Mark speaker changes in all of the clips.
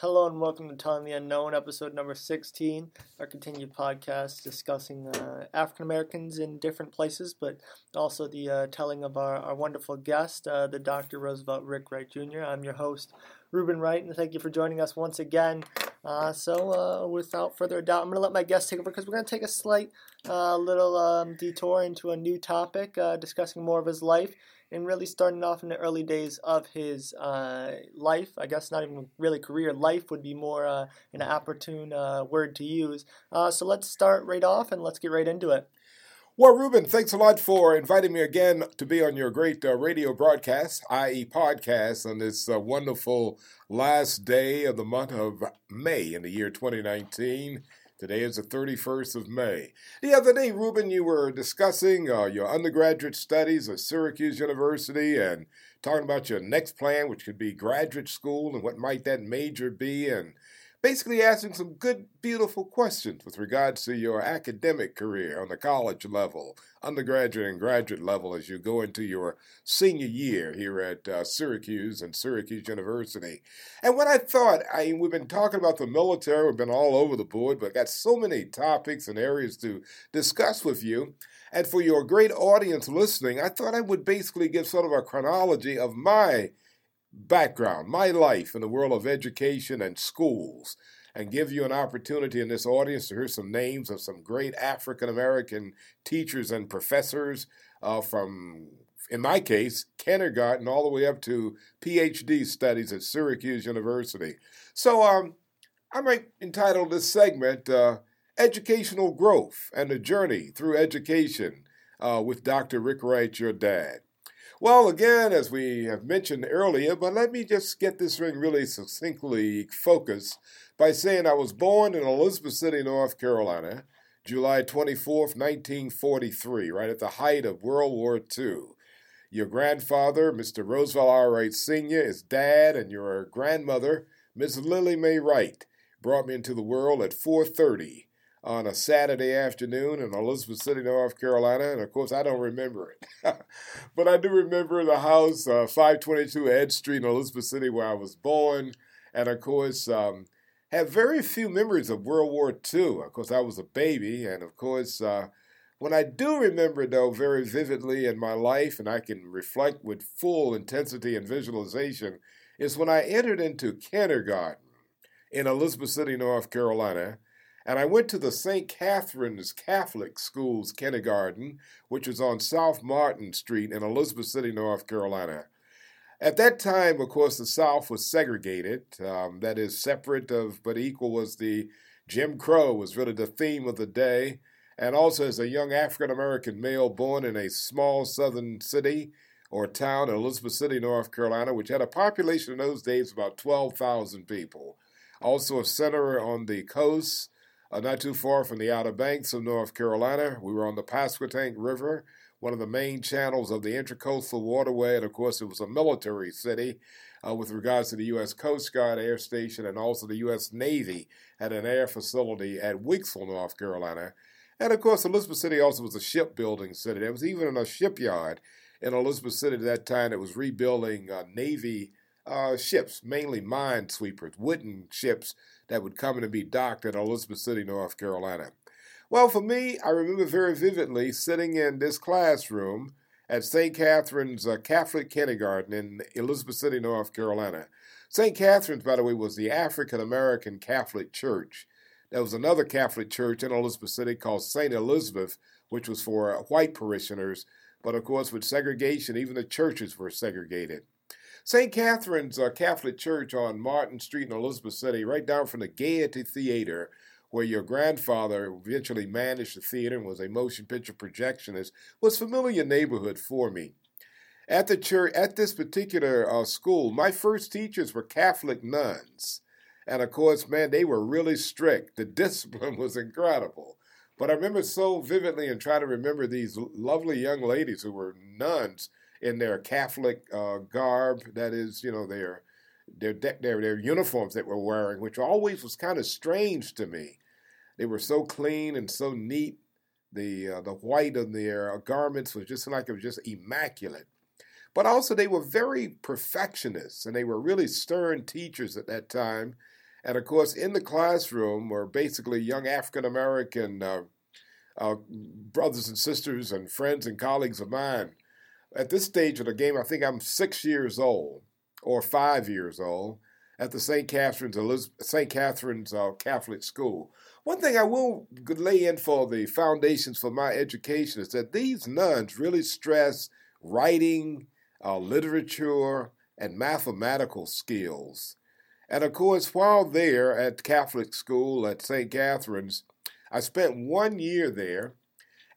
Speaker 1: Hello and welcome to Telling the Unknown, episode number 16, our continued podcast discussing uh, African Americans in different places, but also the uh, telling of our, our wonderful guest, uh, the Dr. Roosevelt Rick Wright Jr. I'm your host, Ruben Wright, and thank you for joining us once again. Uh, so, uh, without further ado, I'm going to let my guest take over because we're going to take a slight uh, little um, detour into a new topic, discussing more of his life and really starting off in the early days of his uh, life. I guess not even really career. Life would be more uh, an opportune uh, word to use. Uh, so let's start right off and let's get right into it.
Speaker 2: Well, Ruben, thanks a lot for inviting me again to be on your great uh, radio broadcast, i.e., podcast, on this uh, wonderful last day of the month of May in the year 2019. Today is the 31st of May. The other day, Ruben, you were discussing uh, your undergraduate studies at Syracuse University and talking about your next plan, which could be graduate school and what might that major be, and basically asking some good, beautiful questions with regards to your academic career on the college level, undergraduate and graduate level as you go into your senior year here at uh, Syracuse and Syracuse University. And what I thought, I mean, we've been talking about the military, we've been all over the board, but got so many topics and areas to discuss with you. And for your great audience listening, I thought I would basically give sort of a chronology of my background, my life in the world of education and schools, and give you an opportunity in this audience to hear some names of some great African American teachers and professors uh, from, in my case, kindergarten all the way up to PhD studies at Syracuse University. So um, I might entitle this segment uh, Educational Growth and the Journey Through Education uh, with Dr. Rick Wright, your dad. Well, again, as we have mentioned earlier, but let me just get this ring really succinctly focused by saying I was born in Elizabeth City, North Carolina, July 24th, 1943, right at the height of World War II. Your grandfather, Mr. Roosevelt R. Wright Sr., is dad, and your grandmother, Miss Lily Mae Wright, brought me into the world at 430 on a Saturday afternoon in Elizabeth City, North Carolina. And of course, I don't remember it. but I do remember the house, uh, 522 Ed Street in Elizabeth City, where I was born. And of course, um, have very few memories of World War II. Of course, I was a baby. And of course, uh, what I do remember, though, very vividly in my life, and I can reflect with full intensity and visualization, is when I entered into kindergarten in Elizabeth City, North Carolina and I went to the St. Catherine's Catholic Schools kindergarten, which was on South Martin Street in Elizabeth City, North Carolina. At that time, of course, the South was segregated. Um, that is, separate of but equal was the Jim Crow was really the theme of the day. And also, as a young African American male born in a small southern city or town in Elizabeth City, North Carolina, which had a population in those days about 12,000 people. Also, a center on the coast uh, not too far from the Outer Banks of North Carolina. We were on the Pasquotank River, one of the main channels of the Intracoastal Waterway, and of course, it was a military city uh, with regards to the U.S. Coast Guard Air Station, and also the U.S. Navy had an air facility at Weeksville, North Carolina. And of course, Elizabeth City also was a shipbuilding city. There was even a shipyard in Elizabeth City at that time that was rebuilding uh, Navy uh, ships, mainly minesweepers, wooden ships that would come and be docked at Elizabeth City, North Carolina. Well, for me, I remember very vividly sitting in this classroom at St. Catherine's uh, Catholic Kindergarten in Elizabeth City, North Carolina. St. Catherine's, by the way, was the African American Catholic Church. There was another Catholic church in Elizabeth City called St. Elizabeth, which was for white parishioners. But of course, with segregation, even the churches were segregated. St. Catherine's uh, Catholic Church on Martin Street in Elizabeth City, right down from the Gaiety Theater, where your grandfather eventually managed the theater and was a motion picture projectionist, was familiar neighborhood for me. At the church, at this particular uh, school, my first teachers were Catholic nuns. And of course, man, they were really strict. The discipline was incredible. But I remember so vividly and try to remember these lovely young ladies who were nuns in their Catholic uh, garb. That is, you know, their their, their their uniforms that we're wearing, which always was kind of strange to me. They were so clean and so neat. The uh, the white of their garments was just like it was just immaculate. But also, they were very perfectionists, and they were really stern teachers at that time. And of course, in the classroom were basically young African American uh, uh, brothers and sisters and friends and colleagues of mine. At this stage of the game, I think I'm six years old or five years old at the St. Catherine's St. Catherine's uh, Catholic School. One thing I will lay in for the foundations for my education is that these nuns really stress writing, uh, literature, and mathematical skills. And of course, while there at Catholic school at St. Catherine's, I spent one year there.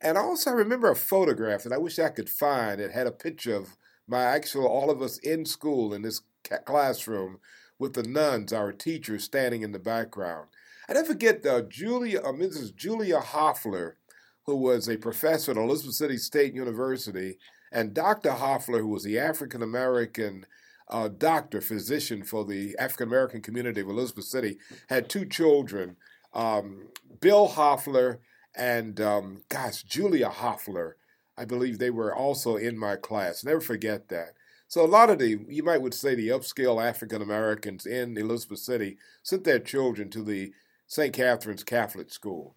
Speaker 2: And also, I remember a photograph that I wish I could find. It had a picture of my actual, all of us in school in this classroom with the nuns, our teachers, standing in the background. I never forget uh, Julia, uh, Mrs. Julia Hoffler, who was a professor at Elizabeth City State University, and Dr. Hoffler, who was the African American uh, doctor, physician for the African American community of Elizabeth City, had two children, um, Bill Hoffler and, um, gosh, Julia Hoffler. I believe they were also in my class. Never forget that. So a lot of the, you might would say, the upscale African Americans in Elizabeth City sent their children to the St. Catherine's Catholic School.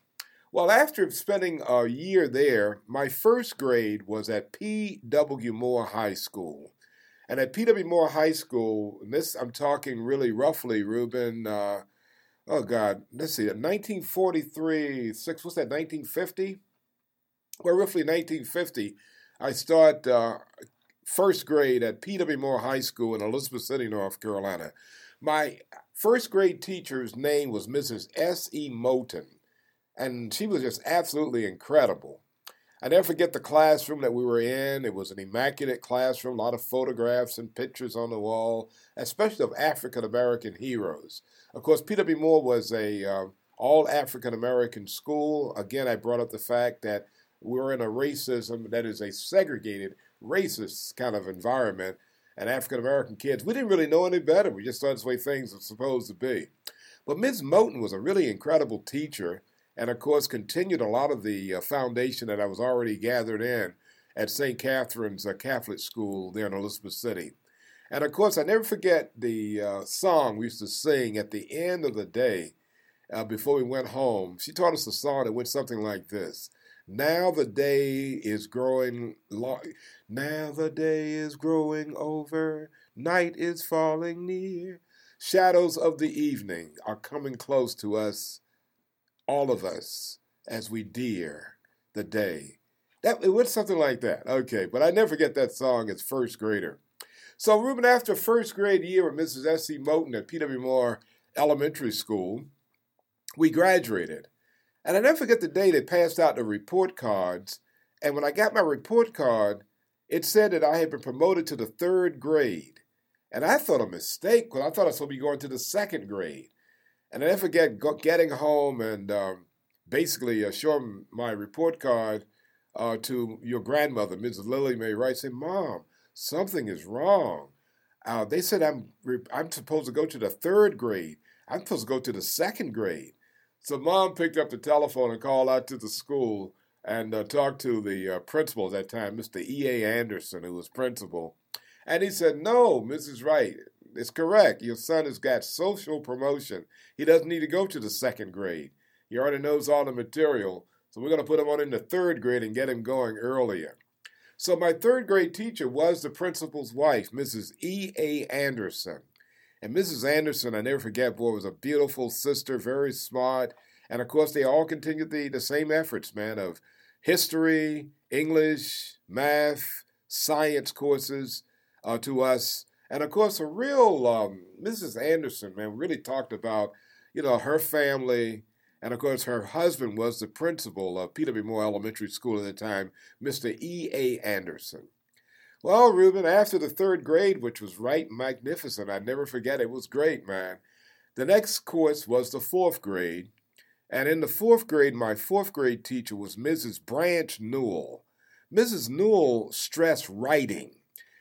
Speaker 2: Well, after spending a year there, my first grade was at P.W. Moore High School. And at P.W. Moore High School, and this I'm talking really roughly, Ruben, uh, oh God, let's see, 1943, six, what's that, 1950? Well, roughly 1950, I start uh, first grade at P.W. Moore High School in Elizabeth City, North Carolina. My first grade teacher's name was Mrs. S.E. Moten and she was just absolutely incredible. I never forget the classroom that we were in. It was an immaculate classroom, a lot of photographs and pictures on the wall, especially of African American heroes. Of course, P.W. Moore was a uh, all African American school. Again, I brought up the fact that we're in a racism that is a segregated, racist kind of environment. And African American kids, we didn't really know any better. We just thought the way things were supposed to be. But Ms. Moten was a really incredible teacher and of course continued a lot of the uh, foundation that I was already gathered in at St. Catherine's uh, Catholic School there in Elizabeth City. And of course, I never forget the uh, song we used to sing at the end of the day uh, before we went home. She taught us a song that went something like this. Now the day is growing long. Now the day is growing over. Night is falling near. Shadows of the evening are coming close to us all of us as we dear the day. That it was something like that. Okay, but I never forget that song as first grader. So Ruben, after first grade year with Mrs. S.C. Moten at P.W. Moore Elementary School, we graduated. And I never forget the day they passed out the report cards. And when I got my report card, it said that I had been promoted to the third grade. And I thought a mistake because I thought I was supposed to be going to the second grade. And I never forget getting home and um, basically uh, showing my report card uh, to your grandmother, Mrs. Lily Mae Wright, saying, Mom, something is wrong. Uh, they said I'm, I'm supposed to go to the third grade. I'm supposed to go to the second grade. So mom picked up the telephone and called out to the school and uh, talked to the uh, principal at that time, Mr. E.A. Anderson, who was principal. And he said, No, Mrs. Wright, it's correct. Your son has got social promotion. He doesn't need to go to the second grade. He already knows all the material. So we're going to put him on in the third grade and get him going earlier. So my third grade teacher was the principal's wife, Mrs. E. A. Anderson. And Mrs. Anderson, I never forget, boy, was a beautiful sister, very smart. And of course, they all continued the, the same efforts, man, of history, English, math, science courses uh, to us. And of course, a real um, Mrs. Anderson, man, really talked about, you know, her family. And of course, her husband was the principal of P.W. Moore Elementary School at the time, Mr. E.A. Anderson. Well, Ruben, after the third grade, which was right magnificent, I never forget it, was great, man. The next course was the fourth grade. And in the fourth grade, my fourth grade teacher was Mrs. Branch Newell. Mrs. Newell stressed writing.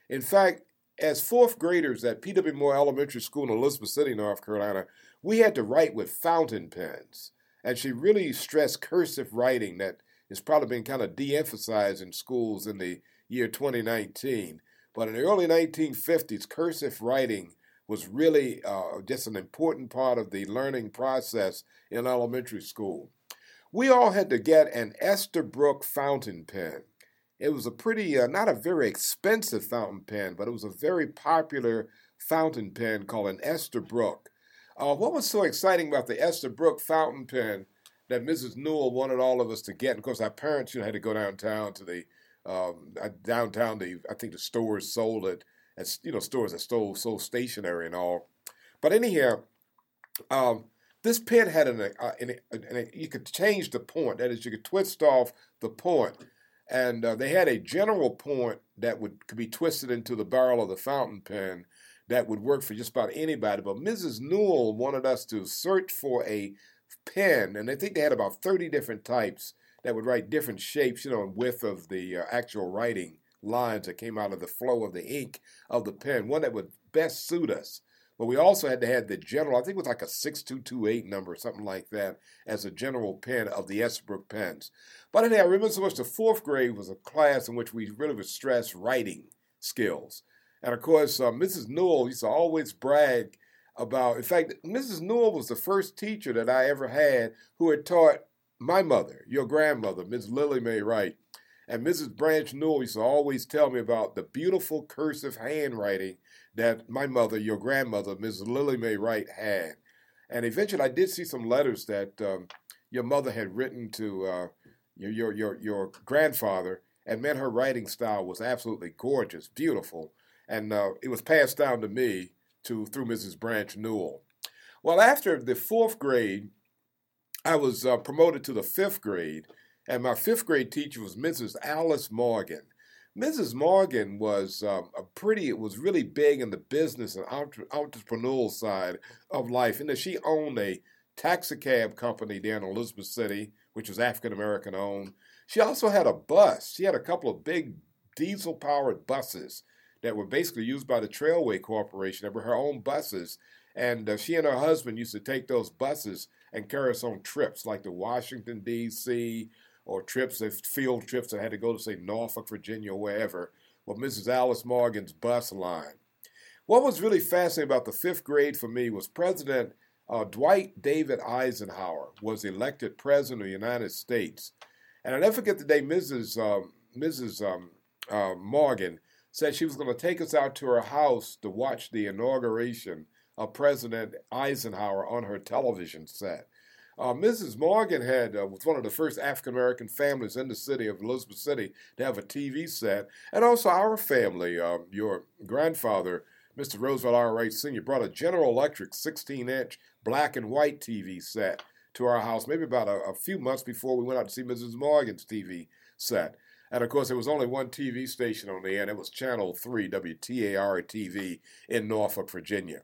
Speaker 2: In fact, as fourth graders at P.W. Moore Elementary School in Elizabeth City, North Carolina, we had to write with fountain pens. And she really stressed cursive writing that has probably been kind of de emphasized in schools in the year 2019. But in the early 1950s, cursive writing was really uh, just an important part of the learning process in elementary school. We all had to get an Esterbrook fountain pen. It was a pretty, uh, not a very expensive fountain pen, but it was a very popular fountain pen called an Esterbrook. Uh, what was so exciting about the Esterbrook fountain pen that Mrs. Newell wanted all of us to get? And of course, our parents you know, had to go downtown to the um, uh, downtown. The I think the stores sold it as you know stores that stole sold stationery and all. But anyhow, um, this pen had an, uh, an, an, you could change the point. That is, you could twist off the point, and uh, they had a general point that would could be twisted into the barrel of the fountain pen that would work for just about anybody. But Mrs. Newell wanted us to search for a pen, and I think they had about 30 different types that would write different shapes, you know, and width of the uh, actual writing lines that came out of the flow of the ink of the pen, one that would best suit us. But we also had to have the general, I think it was like a 6228 number, something like that, as a general pen of the Esterbrook pens. But anyhow, I remember so much the fourth grade was a class in which we really would stress writing skills. And of course, uh, Mrs. Newell used to always brag about, in fact, Mrs. Newell was the first teacher that I ever had who had taught my mother, your grandmother, Miss Lily Mae Wright. And Mrs. Branch Newell used to always tell me about the beautiful cursive handwriting that my mother, your grandmother, Mrs. Lily Mae Wright, had. And eventually I did see some letters that um, your mother had written to uh, your, your, your, your grandfather, and meant her writing style was absolutely gorgeous, beautiful and uh, it was passed down to me to through Mrs. Branch Newell. Well, after the fourth grade, I was uh, promoted to the fifth grade, and my fifth grade teacher was Mrs. Alice Morgan. Mrs. Morgan was um, a pretty, it was really big in the business and entre- entrepreneurial side of life, and she owned a taxicab company there in Elizabeth City, which was African American owned. She also had a bus. She had a couple of big diesel powered buses that were basically used by the Trailway Corporation. That were her own buses, and uh, she and her husband used to take those buses and carry us on trips like to Washington D.C. or trips, field trips that had to go to say Norfolk, Virginia, or wherever. Well, Mrs. Alice Morgan's bus line. What was really fascinating about the fifth grade for me was President uh, Dwight David Eisenhower was elected president of the United States, and I never forget the day Mrs. Um, Mrs. Um, uh, Morgan said she was going to take us out to her house to watch the inauguration of President Eisenhower on her television set. Uh, Mrs. Morgan had uh, was one of the first African American families in the city of Elizabeth City to have a TV set, and also our family. Uh, your grandfather, Mr. Roosevelt R. Wright Sr., brought a General Electric 16-inch black and white TV set to our house, maybe about a, a few months before we went out to see Mrs. Morgan's TV set. And of course, there was only one TV station on the end. It was Channel 3, WTAR TV in Norfolk, Virginia.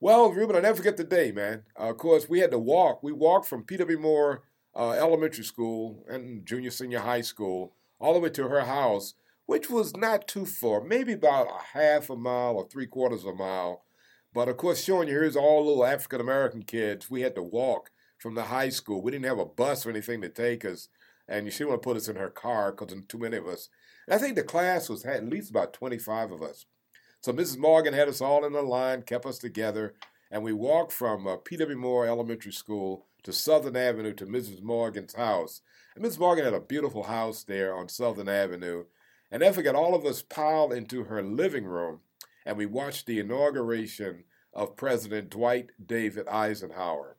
Speaker 2: Well, Ruben, I never forget the day, man. Uh, of course, we had to walk. We walked from P.W. Moore uh, Elementary School and junior senior high school all the way to her house, which was not too far, maybe about a half a mile or three quarters of a mile. But of course, showing you here's all little African American kids. We had to walk from the high school. We didn't have a bus or anything to take us and she want to put us in her car because too many of us. And I think the class was had at least about 25 of us. So Mrs. Morgan had us all in a line, kept us together, and we walked from uh, P.W. Moore Elementary School to Southern Avenue to Mrs. Morgan's house. And Mrs. Morgan had a beautiful house there on Southern Avenue. And then got all of us piled into her living room, and we watched the inauguration of President Dwight David Eisenhower.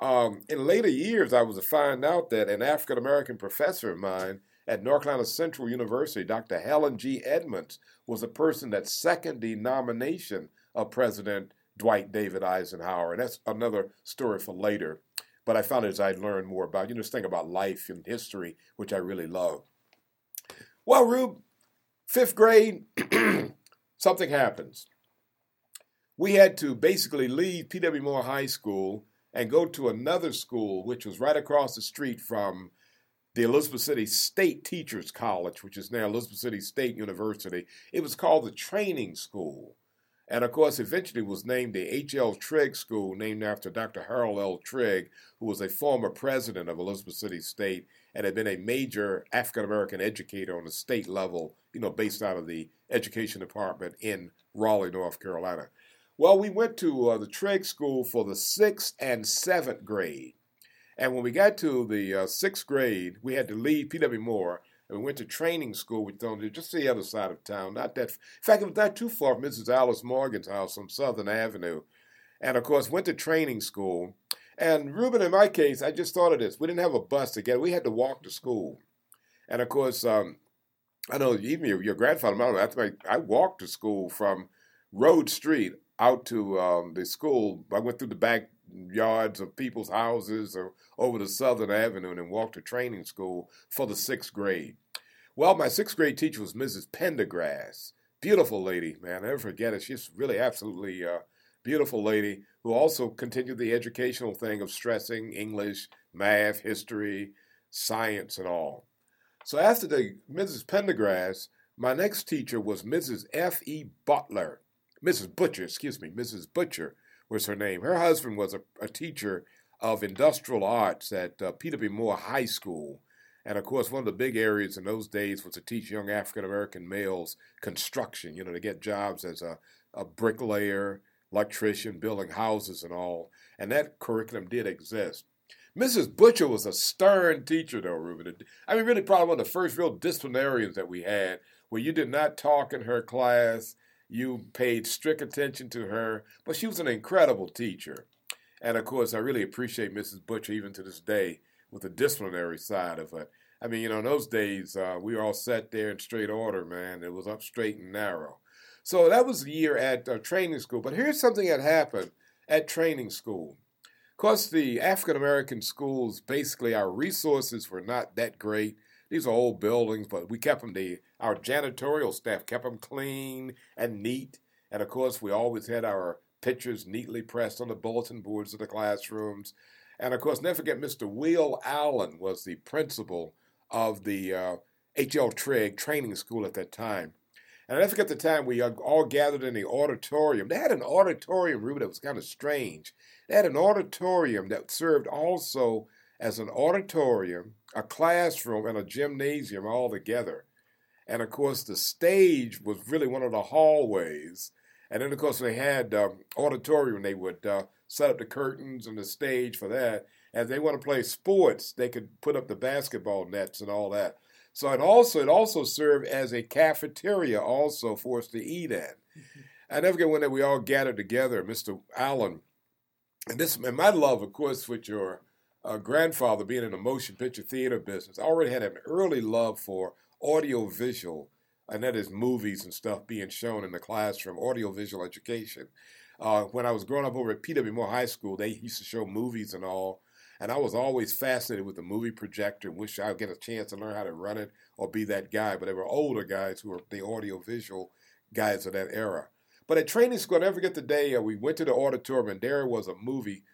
Speaker 2: Um, in later years, I was to find out that an African American professor of mine at North Carolina Central University, Dr. Helen G. Edmonds, was the person that seconded the nomination of President Dwight David Eisenhower. And that's another story for later. But I found it as I learned more about, you know, this thing about life and history, which I really love. Well, Rube, fifth grade, something happens. We had to basically leave P.W. Moore High School and go to another school, which was right across the street from the Elizabeth City State Teachers College, which is now Elizabeth City State University. It was called the Training School. And of course, eventually was named the H.L. Trigg School, named after Dr. Harold L. Trigg, who was a former president of Elizabeth City State and had been a major African American educator on the state level, you know, based out of the education department in Raleigh, North Carolina. Well, we went to uh, the trade School for the sixth and seventh grade. And when we got to the uh, sixth grade, we had to leave P.W. Moore and we went to training school, which on just the other side of town. Not that, in fact, it was not too far from Mrs. Alice Morgan's house on Southern Avenue. And of course, went to training school. And Ruben, in my case, I just thought of this. We didn't have a bus to get. We had to walk to school. And of course, um, I know even your, grandfather, I, I walked to school from Road Street out to um, the school. I went through the back yards of people's houses or over to Southern Avenue and walked to training school for the sixth grade. Well, my sixth grade teacher was Mrs. Pendergrass. Beautiful lady, man. I never forget it. She's really absolutely uh, beautiful lady who also continued the educational thing of stressing English, math, history, science, and all. So after the Mrs. Pendergrass, my next teacher was Mrs. F. E. Butler. Mrs. Butcher, excuse me, Mrs. Butcher was her name. Her husband was a, a teacher of industrial arts at uh, P.W. Moore High School. And of course, one of the big areas in those days was to teach young African American males construction, you know, to get jobs as a, a bricklayer, electrician, building houses and all. And that curriculum did exist. Mrs. Butcher was a stern teacher, though, Ruben. I mean, really, probably one of the first real disciplinarians that we had, where you did not talk in her class, you paid strict attention to her, but she was an incredible teacher. And of course, I really appreciate Mrs. Butcher even to this day with the disciplinary side of it. I mean, you know, in those days, uh, we all sat there in straight order, man. It was up straight and narrow. So that was a year at uh, training school. But here's something that happened at training school. Of course, the African American schools, basically, our resources were not that great. These are old buildings, but we kept them, the, our janitorial staff kept them clean and neat. And of course, we always had our pictures neatly pressed on the bulletin boards of the classrooms. And of course, never forget Mr. Will Allen was the principal of the uh, H.L. Trigg training school at that time. And I never forget the time we all gathered in the auditorium. They had an auditorium room that was kind of strange. They had an auditorium that served also as an auditorium, a classroom, and a gymnasium all together. And of course, the stage was really one of the hallways. And then, of course, they had um, auditorium. They would uh, set up the curtains and the stage for that. And if they want to play sports, they could put up the basketball nets and all that. So it also it also served as a cafeteria also for us to eat at. Mm-hmm. I never forget when that we all gathered together, Mr. Allen, and this and my love, of course, with your uh, grandfather being in the motion picture theater business, I already had an early love for audiovisual, and that is movies and stuff being shown in the classroom, audiovisual education. Uh, when I was growing up over at P.W. Moore High School, they used to show movies and all, and I was always fascinated with the movie projector. And wish I'd get a chance to learn how to run it or be that guy. But there were older guys who were the audiovisual guys of that era. But at training school, I never forget the day uh, we went to the auditorium and there was a movie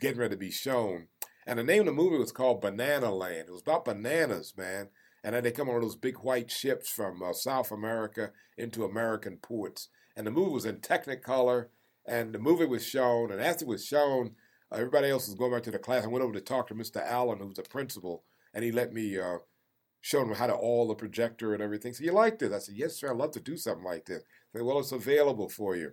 Speaker 2: getting ready to be shown. And the name of the movie was called Banana Land. It was about bananas, man. And then they come on those big white ships from uh, South America into American ports. And the movie was in Technicolor, and the movie was shown. And after it was shown, uh, everybody else was going back to the class. I went over to talk to Mr. Allen, who's the principal, and he let me uh, show him how to all the projector and everything. So you like this? I said, yes, sir. I'd love to do something like this. Said, well, it's available for you.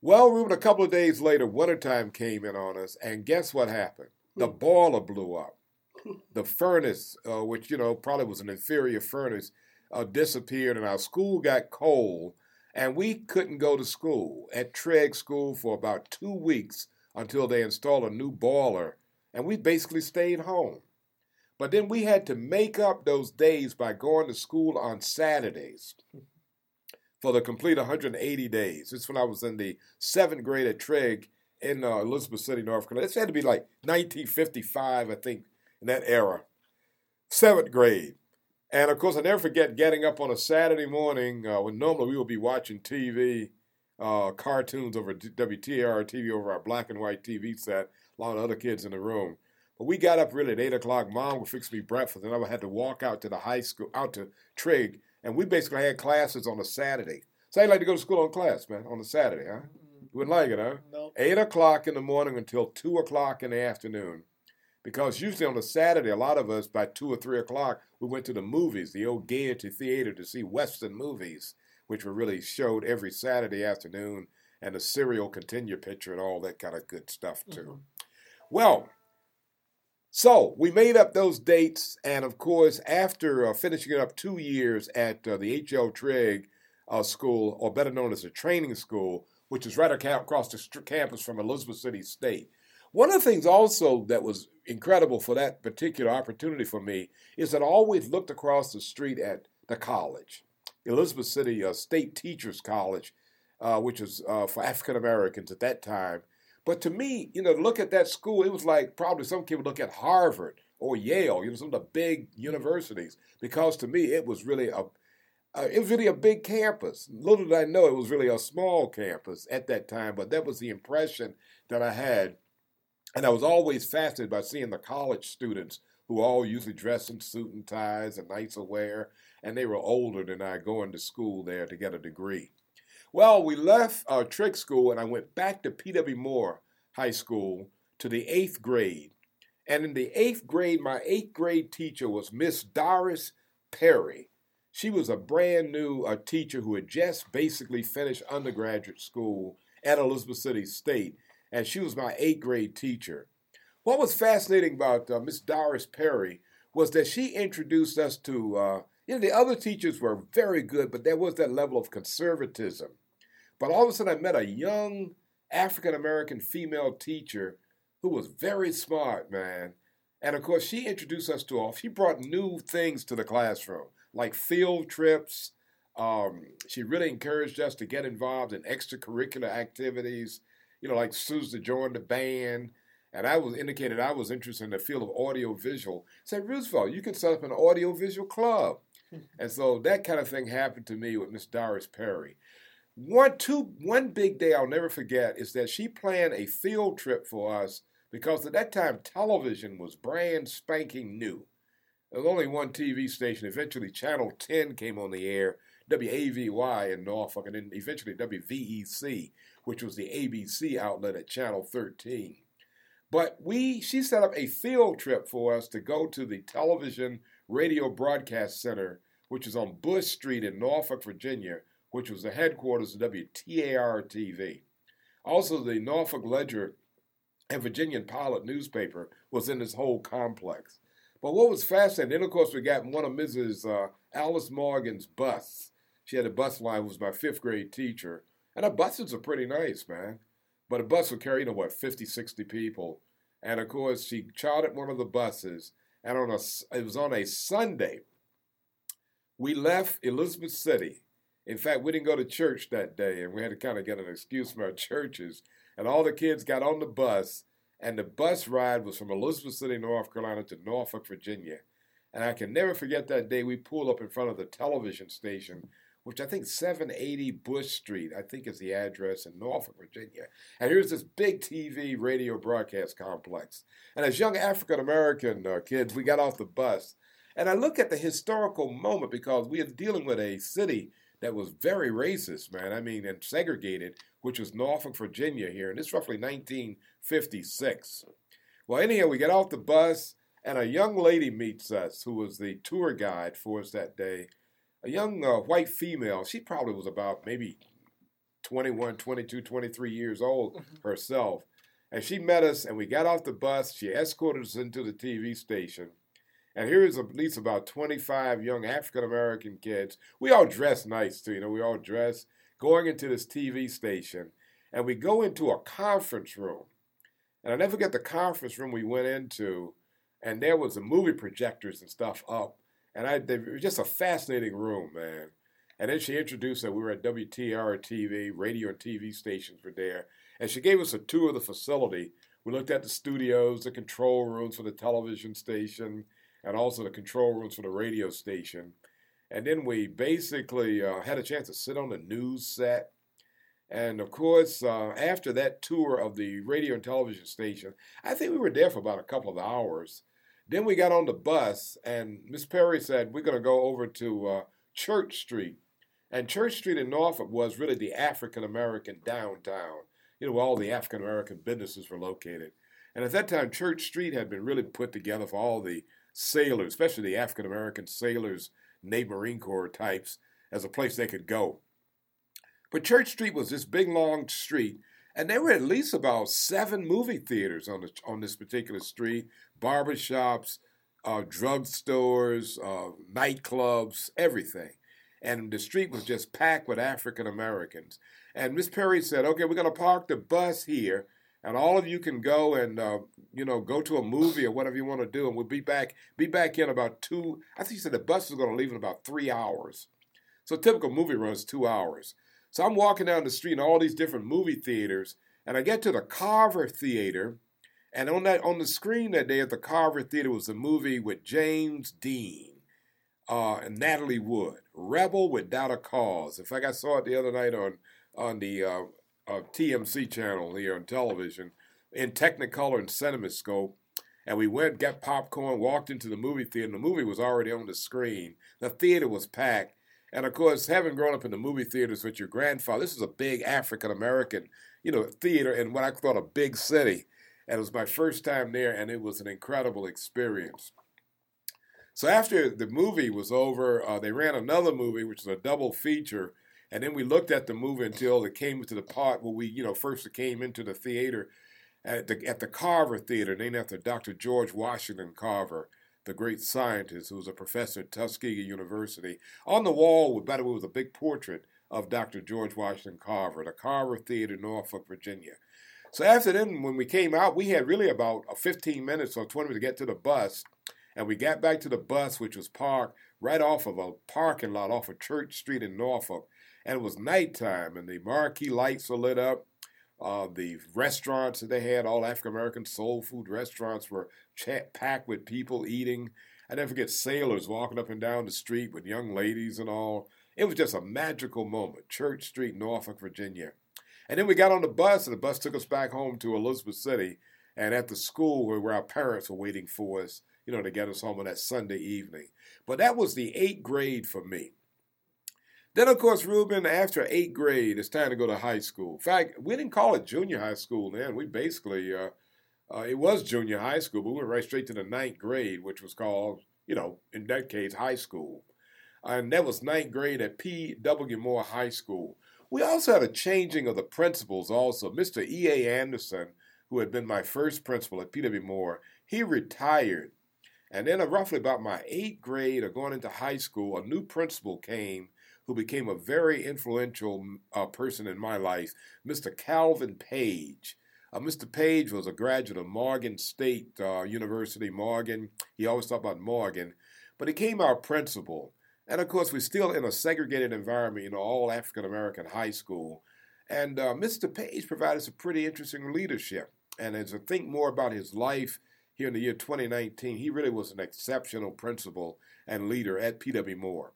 Speaker 2: Well, Ruben, a couple of days later, wintertime came in on us, and guess what happened? The hmm. boiler blew up. The furnace, uh, which, you know, probably was an inferior furnace, uh, disappeared, and our school got cold, and we couldn't go to school at Trigg School for about two weeks until they installed a new boiler, and we basically stayed home. But then we had to make up those days by going to school on Saturdays for the complete 180 days. This is when I was in the seventh grade at Trigg in uh, Elizabeth City, North Carolina. This had to be like 1955, I think, in that era. Seventh grade. And of course, I never forget getting up on a Saturday morning uh, when normally we would be watching TV, uh, cartoons over WTAR TV over our black and white TV set, a lot of other kids in the room. But we got up really at 8 o'clock. Mom would fix me breakfast, and I had to walk out to the high school, out to Trigg, and we basically had classes on a Saturday. So you like to go to school on class, man, on a Saturday, huh? You wouldn't like it, huh?
Speaker 1: Nope.
Speaker 2: 8 o'clock in the morning until 2 o'clock in the afternoon. Because usually on a Saturday, a lot of us, by 2 or 3 o'clock, we went to the movies, the old Gaiety Theater, to see Western movies, which were really showed every Saturday afternoon and the serial continue picture and all that kind of good stuff too.
Speaker 1: Mhm.
Speaker 2: Well, so we made up those dates, and of course, after uh, finishing up two years at uh, the H.L. Trigg uh, School, or better known as the training school, which is right across the campus from Elizabeth City State. One of the things also that was incredible for that particular opportunity for me is that I always looked across the street at the college, Elizabeth City uh, State Teachers College, uh, which was uh, for African Americans at that time. But to me, you know, look at that school, it was like probably some people look at Harvard or Yale, you know, some of the big universities, because to me it was really a uh, it was really a big campus. Little did I know it was really a small campus at that time, but that was the impression that I had. And I was always fascinated by seeing the college students who all usually dress in suit and ties and nicer wear, and they were older than I going to school there to get a degree. Well, we left our Trigg School and I went back to P.W. Moore High School to the eighth grade. And in the eighth grade, my eighth grade teacher was Miss Doris Perry. She was a brand new uh, teacher who had just basically finished undergraduate school at Elizabeth City State, and she was my eighth grade teacher. What was fascinating about uh, Miss Doris Perry was that she introduced us to, uh, you know, the other teachers were very good, but there was that level of conservatism. But all of a sudden, I met a young African American female teacher who was very smart, man. And of course, she introduced us to all, she brought new things to the classroom, like field trips. Um, she really encouraged us to get involved in extracurricular activities, you know, like Susan joined the band. And I was indicated I was interested in the field of audio visual. Said Roosevelt, you can set up an audio visual club. and so that kind of thing happened to me with Miss Doris Perry. One two one big day I'll never forget is that she planned a field trip for us because at that time television was brand spanking new. There was only one TV station. Eventually, Channel 10 came on the air, WAVY in Norfolk, and then eventually WVEC, which was the ABC outlet at Channel 13. But we, she set up a field trip for us to go to the Television Radio Broadcast Center, which is on Boush Street in Norfolk, Virginia, which was the headquarters of WTAR TV. Also, the Norfolk Ledger and Virginian Pilot newspaper was in this whole complex. But what was fascinating, of course we got one of Mrs. Uh, Alice Morgan's bus. She had a bus line, was my fifth grade teacher. And her buses are pretty nice, man. But a bus would carry, you know, what, 50, 60 people. And of course, she chartered one of the buses. And on a, it was on a Sunday. We left Elizabeth City. In fact, we didn't go to church that day, and we had to kind of get an excuse from our churches. And all the kids got on the bus, and the bus ride was from Elizabeth City, North Carolina to Norfolk, Virginia. And I can never forget that day we pulled up in front of the television station, which I think 780 Boush Street, I think is the address in Norfolk, Virginia. And here's this big TV radio broadcast complex. And as young African American uh, kids, we got off the bus. And I look at the historical moment because we are dealing with a city that was very racist, man. I mean, and segregated, which was Norfolk, Virginia here. And it's roughly 1956. Well, anyhow, we get off the bus, and a young lady meets us who was the tour guide for us that day. A young uh, white female. She probably was about maybe 21, 22, 23 years old herself. And she met us, and we got off the bus. She escorted us into the TV station. And here is at least about 25 young African American kids. We all dress nice too, you know, we all dress going into this TV station. And we go into a conference room. And I never forget the conference room we went into, and there was the movie projectors and stuff up. And I, they, was just a fascinating room, man. And then she introduced that we were at WTR TV, radio and TV stations were there. And she gave us a tour of the facility. We looked at the studios, the control rooms for the television station, and also the control rooms for the radio station. And then we basically uh, had a chance to sit on the news set. And of course, uh, after that tour of the radio and television station, I think we were there for about a couple of hours. Then we got on the bus, and Miss Perry said, We're going to go over to uh, Church Street. And Church Street in Norfolk was really the African American downtown, you know, where all the African American businesses were located. And at that time, Church Street had been really put together for all the sailors, especially the African American sailors, Navy Marine Corps types, as a place they could go. But Church Street was this big long street, and there were at least about seven movie theaters on the, on this particular street, barbershops, uh, drugstores, uh, nightclubs, everything. And the street was just packed with African Americans. And Miss Perry said, "Okay, we're going to park the bus here, and all of you can go and uh, you know go to a movie or whatever you want to do, and we'll be back be back in about two. I think she said the bus is going to leave in about three hours. So typical movie runs two hours. So I'm walking down the street in all these different movie theaters, and I get to the Carver Theater, and on that on the screen that day at the Carver Theater was a movie with James Dean uh, and Natalie Wood, Rebel Without a Cause. In fact, I saw it the other night on on the uh, uh, TMC channel here on television in Technicolor and CinemaScope. And we went, got popcorn, walked into the movie theater. The movie was already on the screen. The theater was packed. And of course, having grown up in the movie theaters with your grandfather, this is a big African American, you know, theater in what I thought a big city. And it was my first time there, and it was an incredible experience. So after the movie was over, uh, they ran another movie, which was a double feature. And then we looked at the movie until it came to the part where we, you know, first came into the theater at the, at the Carver Theater, named after Dr. George Washington Carver the great scientist who was a professor at Tuskegee University. On the wall, by the way, was a big portrait of Dr. George Washington Carver, the Carver Theater, Norfolk, Virginia. So after then, when we came out, we had really about 15 minutes or 20 minutes to get to the bus. And we got back to the bus, which was parked right off of a parking lot off of Church Street in Norfolk. And it was nighttime, and the marquee lights were lit up. Uh, the restaurants that they had, all African American soul food restaurants, were packed with people eating. I never forget sailors walking up and down the street with young ladies and all. It was just a magical moment. Church Street, Norfolk, Virginia. And then we got on the bus, and the bus took us back home to Elizabeth City. And at the school where, our parents were waiting for us, you know, to get us home on that Sunday evening. But that was the eighth grade for me. Then, of course, Ruben, after eighth grade, it's time to go to high school. In fact, we didn't call it junior high school then. We basically, uh, uh, it was junior high school, but we went right straight to the ninth grade, which was called, you know, in that case, high school. And that was ninth grade at P.W. Moore High School. We also had a changing of the principals also. Mr. E.A. Anderson, who had been my first principal at P.W. Moore, he retired. And then, roughly about my eighth grade or going into high school, a new principal came who became a very influential uh, person in my life, Mr. Calvin Page. Uh, Mr. Page was a graduate of Morgan State uh, University, Morgan. He always talked about Morgan, but he came our principal. And of course, we're still in a segregated environment, you know, all African American high school. And uh, Mr. Page provided some pretty interesting leadership. And as I think more about his life here in the year 2019, he really was an exceptional principal and leader at P.W. Moore.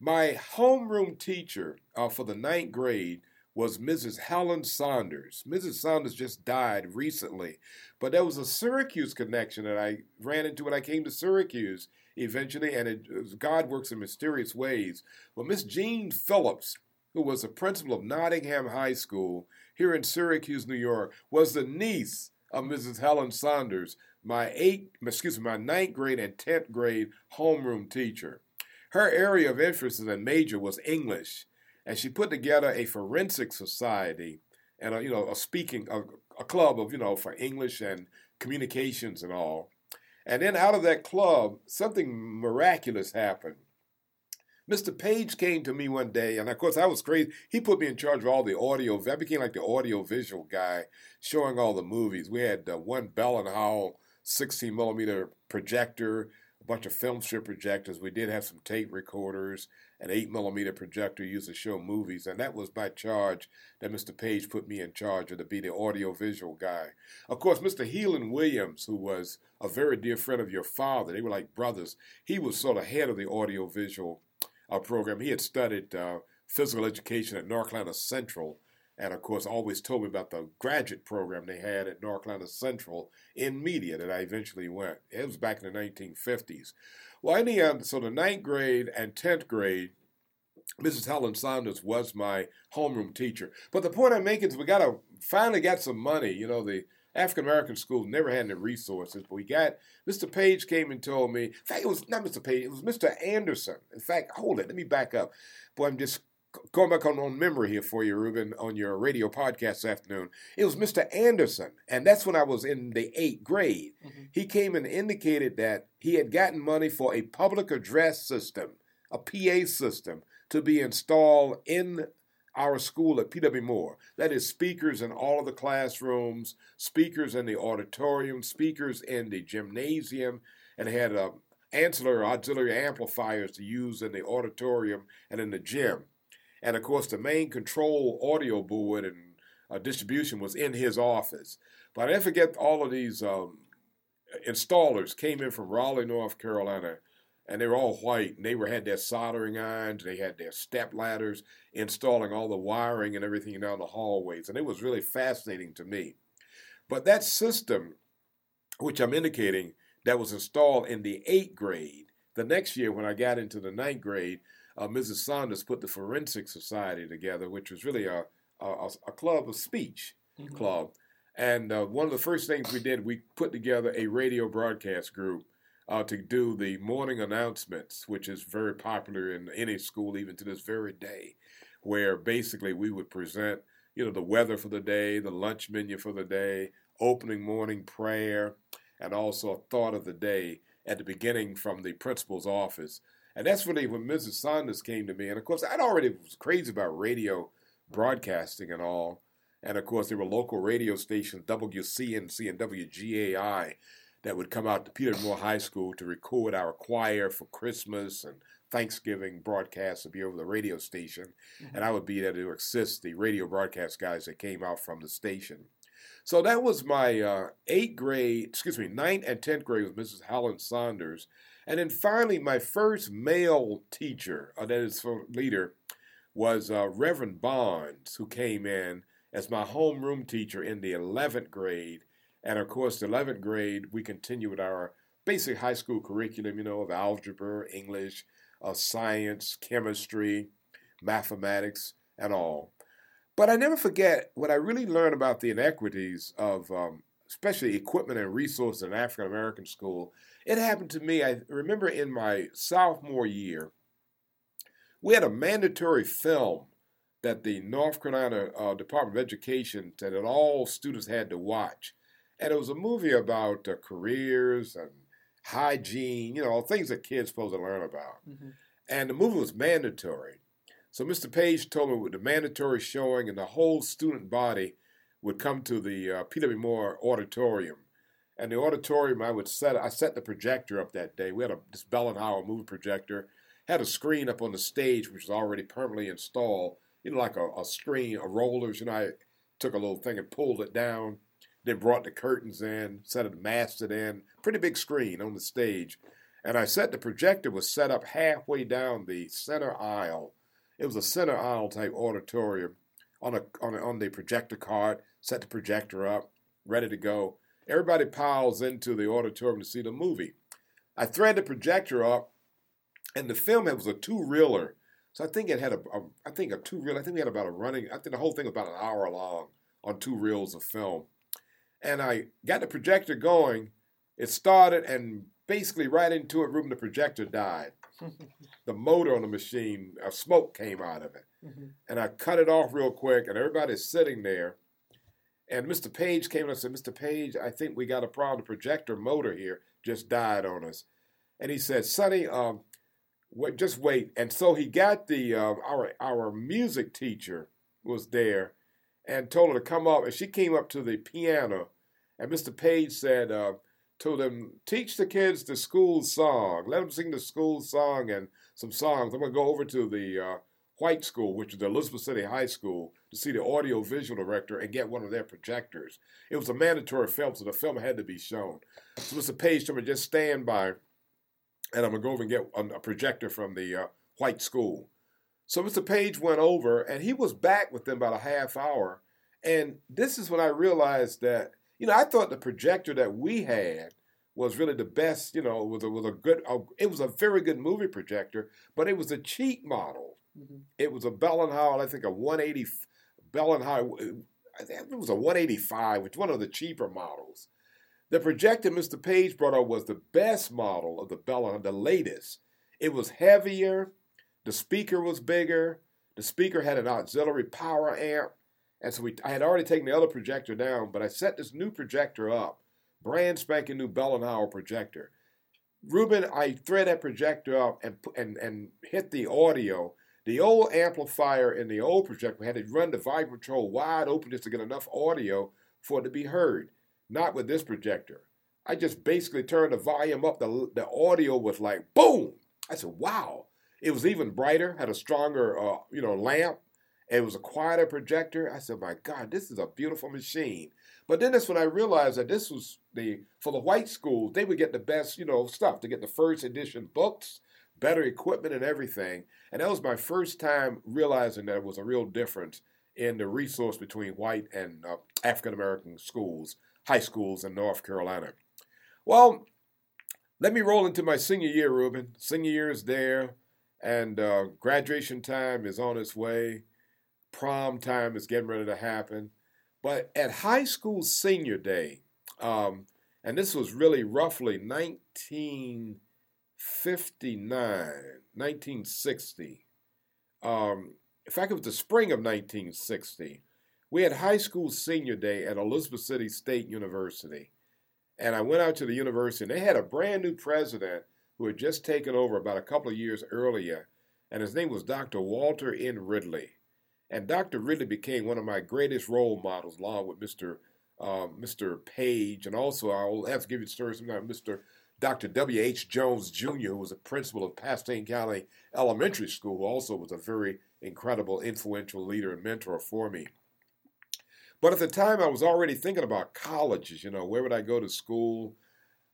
Speaker 2: My homeroom teacher uh, for the ninth grade was Mrs. Helen Saunders. Mrs. Saunders just died recently, but there was a Syracuse connection that I ran into when I came to Syracuse eventually, and it, God works in mysterious ways. Well, Miss Jean Phillips, who was the principal of Nottingham High School here in Syracuse, New York, was the niece of Mrs. Helen Saunders, my eighth, excuse me, my ninth grade and tenth grade homeroom teacher. Her area of interest and major was English, and she put together a forensic society and a, you know a speaking a, a club of you know for English and communications and all. And then out of that club, something miraculous happened. Mr. Page came to me one day, and of course I was crazy. He put me in charge of all the audio. I became like the audio visual guy, showing all the movies. We had uh, one Bell and Howell 16 millimeter projector a bunch of film strip projectors. We did have some tape recorders, an 8 millimeter projector used to show movies, and that was by charge that Mr. Page put me in charge of to be the audiovisual guy. Of course, Mr. Heelan Williams, who was a very dear friend of your father, they were like brothers, he was sort of head of the audiovisual uh, program. He had studied uh, physical education at North Carolina Central and of course always told me about the graduate program they had at North Carolina Central in media that I eventually went. It was back in the 1950s. Well, in the end, so the ninth grade and 10th grade, Mrs. Helen Saunders was my homeroom teacher. But the point I'm making is we got to finally got some money. You know, the African American schools never had any resources, but we got Mr. Page came and told me. In fact, it was not Mr. Page, it was Mr. Anderson. In fact, hold it, let me back up. Boy, I'm just going back on, on memory here for you, Ruben, on your radio podcast this afternoon. It was Mr. Anderson, and that's when I was in the eighth grade. Mm-hmm. He came and indicated that he had gotten money for a public address system, a PA system, to be installed in our school at P.W. Moore. That is speakers in all of the classrooms, speakers in the auditorium, speakers in the gymnasium, and had uh, ancillary auxiliary amplifiers to use in the auditorium and in the gym. And of course, the main control audio board and uh, distribution was in his office. But I forget all of these um, installers came in from Raleigh, North Carolina, and they were all white. And they were had their soldering irons, they had their step ladders, installing all the wiring and everything down the hallways. And it was really fascinating to me. But that system, which I'm indicating, that was installed in the eighth grade. The next year, when I got into the ninth grade, uh, Mrs. Saunders put the Forensic Society together, which was really a, a, a club of speech mm-hmm. club. And uh, one of the first things we did, we put together a radio broadcast group uh, to do the morning announcements, which is very popular in any school, even to this very day, where basically we would present, you know, the weather for the day, the lunch menu for the day, opening morning prayer, and also a thought of the day at the beginning from the principal's office. And that's really when Mrs. Saunders came to me. And of course, I'd already was crazy about radio broadcasting and all. And of course, there were local radio stations, WCNC and WGAI, that would come out to P.W. Moore High School to record our choir for Christmas and Thanksgiving broadcasts to be over the radio station. Mm-hmm. And I would be there to assist the radio broadcast guys that came out from the station. So that was my uh, eighth grade, excuse me, ninth and tenth grade with Mrs. Helen Saunders. And then finally, my first male teacher, uh, that is for leader, was uh, Reverend Bonds, who came in as my homeroom teacher in the 11th grade. And of course, the 11th grade, we continued with our basic high school curriculum, you know, of algebra, English, uh, science, chemistry, mathematics, and all. But I never forget what I really learned about the inequities of, um, especially equipment and resources in African American school. It happened to me. I remember in my sophomore year, we had a mandatory film that the North Carolina uh, Department of Education said that all students had to watch. And it was a movie about uh, careers and hygiene, you know, things that kids supposed to learn about. Mm-hmm. And the movie was mandatory. So Mr. Page told me with the mandatory showing and the whole student body would come to the uh, P.W. Moore auditorium. And the auditorium, I would set, I set the projector up that day. We had a, this Howell movie projector, had a screen up on the stage, which was already permanently installed, you know, like a, a screen, a rollers. You know, I took a little thing and pulled it down, then brought the curtains in, set it, masked it in, pretty big screen on the stage. And I set the projector was set up halfway down the center aisle it was a center aisle type auditorium on a on, a, on the projector card. Set the projector up, ready to go. Everybody piles into the auditorium to see the movie. I thread the projector up, and the film it was a two reeler. So I think it had a, a I think a two reel. I think we had about a running. I think the whole thing was about an hour long on two reels of film. And I got the projector going. It started, and basically right into it, Ruben, the projector died. the motor on the machine, a smoke came out of it. Mm-hmm. And I cut it off real quick, and everybody's sitting there. And Mr. Page came and said, Mr. Page, I think we got a problem. The projector motor here just died on us. And he said, Sonny, um, wait, just wait. And so he got the uh, our our music teacher was there and told her to come up. And she came up to the piano. And Mr. Page said, uh, told them, teach the kids the school song. Let them sing the school song and some songs. I'm going to go over to the uh, White School, which is the Elizabeth City High School, to see the audio visual director and get one of their projectors. It was a mandatory film, so the film had to be shown. So Mr. Page told me, just stand by, and I'm going to go over and get a projector from the uh, White School. So Mr. Page went over, and he was back within about a half hour. And this is when I realized that – you know, I thought the projector that we had was really the best. You know, was a was a good. Uh, it was a very good movie projector, but it was a cheap model. Mm-hmm. It was a Bell and Howell, I think a 180 Bell and Howell. I think it was a 185, which one of the cheaper models. The projector Mr. Page brought out was the best model of the Bell and the latest. It was heavier. The speaker was bigger. The speaker had an auxiliary power amp, and so we, I had already taken the other projector down, but I set this new projector up, brand spanking new Bell and Howell projector. Ruben, I thread that projector up and and and hit the audio. The old amplifier and the old projector had to run the volume control wide open just to get enough audio for it to be heard. Not with this projector. I just basically turned the volume up. The, the audio was like boom. I said, wow. It was even brighter, had a stronger, uh, you know, lamp. It was a quieter projector. I said, my God, this is a beautiful machine. But then that's when I realized that this was the, for the white schools, they would get the best, you know, stuff to get the first edition books, better equipment and everything. And that was my first time realizing that it was a real difference in the resource between white and uh, African American schools, high schools in North Carolina. Well, let me roll into my senior year, Ruben. Senior year is there, and uh, graduation time is on its way. Prom time is getting ready to happen. But at high school senior day, um, and this was really roughly 1959, 1960. Um, in fact, it was the spring of 1960. We had high school senior day at Elizabeth City State University and I went out to the university, and they had a brand new president who had just taken over about a couple of years earlier, and his name was Dr. Walter N. Ridley. And Dr. Ridley became one of my greatest role models, along with Mr. Um, Mr. Page, and also I'll have to give you the story sometime. Mr. Dr. W. H. Jones Jr., who was a principal of Pasquotank County Elementary School, who also was a very incredible, influential leader and mentor for me. But at the time, I was already thinking about colleges, you know, where would I go to school?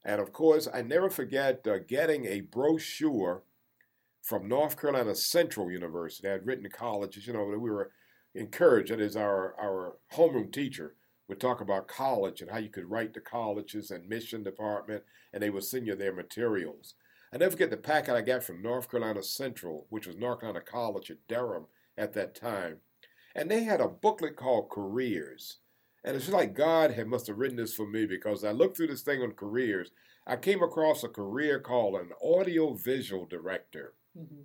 Speaker 2: And of course, I never forget uh, getting a brochure from North Carolina Central University. I had written to colleges, you know, that we were encouraged. That is, our, our homeroom teacher would talk about college and how you could write to colleges and mission department, and they would send you their materials. I never forget the packet I got from North Carolina Central, which was North Carolina College at Durham at that time. And they had a booklet called Careers. And it's like God had must have written this for me because I looked through this thing on careers. I came across a career called an audio visual director. Mm-hmm.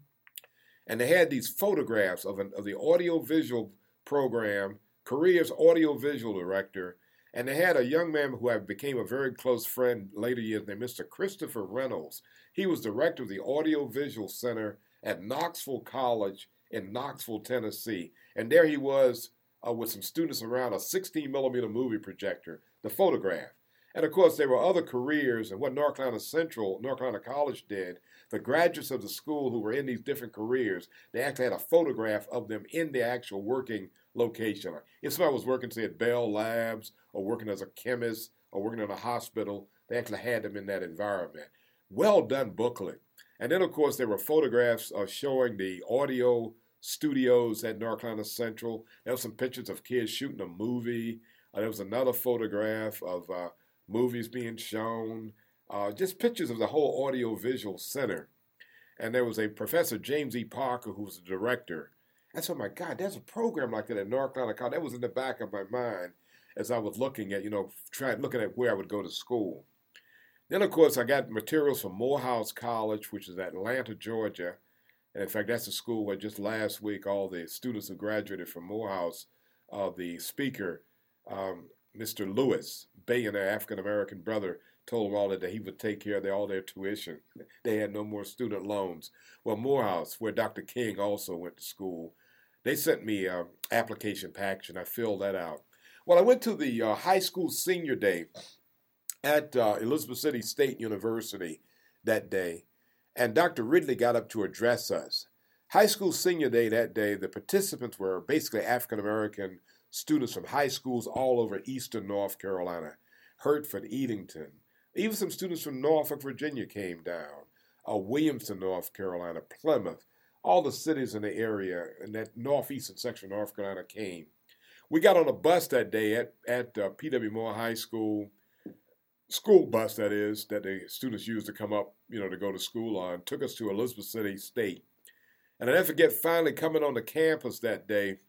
Speaker 2: And they had these photographs of, an, of the audio visual program, careers audiovisual director. And they had a young man who I became a very close friend later years named Mr. Christopher Reynolds. He was director of the Audiovisual Center at Knoxville College in Knoxville, Tennessee. And there he was uh, with some students around a 16 millimeter movie projector, the photograph. And of course, there were other careers, and what North Carolina Central, North Carolina College did, the graduates of the school who were in these different careers, they actually had a photograph of them in the actual working location. If somebody was working, say, at Bell Labs, or working as a chemist, or working in a hospital, they actually had them in that environment. Well done booklet. And then, of course, there were photographs uh, showing the audio studios at North Carolina Central. There were some pictures of kids shooting a movie. Uh, there was another photograph of uh, movies being shown. Uh, just pictures of the whole audio-visual center. And there was a Professor James E. Parker who was the director. And so, my God, there's a program like that at North Carolina College. That was in the back of my mind as I was looking at, you know, trying looking at where I would go to school. Then, of course, I got materials from Morehouse College, which is Atlanta, Georgia. And in fact, that's a school where just last week all the students who graduated from Morehouse, uh, the speaker, um, Mr. Lewis, billionaire African American brother, told them all that he would take care of all their tuition. They had no more student loans. Well, Morehouse, where Dr. King also went to school, they sent me an application package and I filled that out. Well, I went to the uh, high school senior day at uh, Elizabeth City State University that day, and Dr. Ridley got up to address us. High school senior day that day, the participants were basically African American students from high schools all over eastern North Carolina, Hertford, Edenton. Even some students from Norfolk, Virginia came down, uh, Williamston, North Carolina, Plymouth, all the cities in the area in that northeastern section of North Carolina came. We got on a bus that day at, at uh, P.W. Moore High School school bus that is that the students used to come up, you know, to go to school on, took us to Elizabeth City State. And I never forget finally coming on the campus that day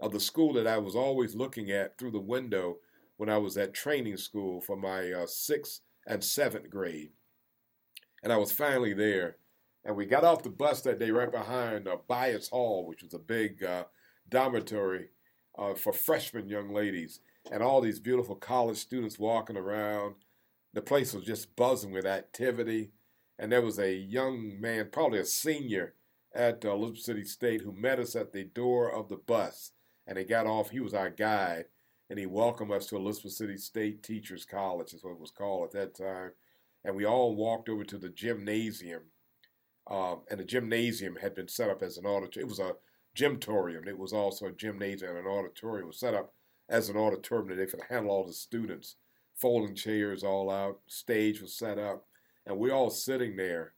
Speaker 2: of the school that I was always looking at through the window when I was at training school for my uh, sixth and seventh grade. And I was finally there. And we got off the bus that day right behind uh, Byas Hall, which was a big uh, dormitory uh, for freshman young ladies. And all these beautiful college students walking around. The place was just buzzing with activity. And there was a young man, probably a senior at uh, City State, who met us at the door of the bus. And he got off, he was our guide, and he welcomed us to Elizabeth City State Teachers College, is what it was called at that time. And we all walked over to the gymnasium um, and the gymnasium had been set up as an auditorium. It was a gymtorium. It was also a gymnasium and an auditorium. Was set up as an auditorium that they could handle all the students. Folding chairs all out. Stage was set up, and we're all sitting there.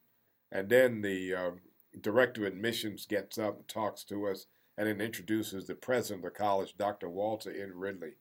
Speaker 2: And then the um, director of admissions gets up and talks to us, and then introduces the president of the college, Dr. Walter N. Ridley.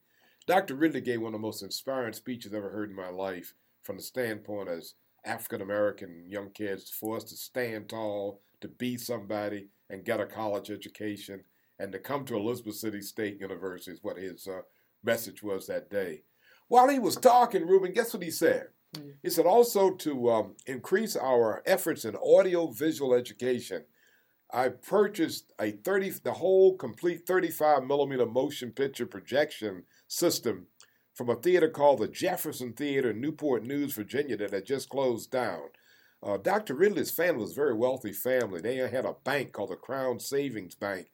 Speaker 2: Dr. Ridley gave one of the most inspiring speeches I've ever heard in my life from the standpoint as African American young kids for us to stand tall, to be somebody, and get a college education, and to come to Elizabeth City State University is what his uh, message was that day. While he was talking, Ruben, guess what he said? Mm. He said also to um, increase our efforts in audio visual education. I purchased a 30, the whole complete 35 millimeter motion picture projection system from a theater called the Jefferson Theater in Newport News, Virginia, that had just closed down. Uh, Dr. Ridley's family was a very wealthy family. They had a bank called the Crown Savings Bank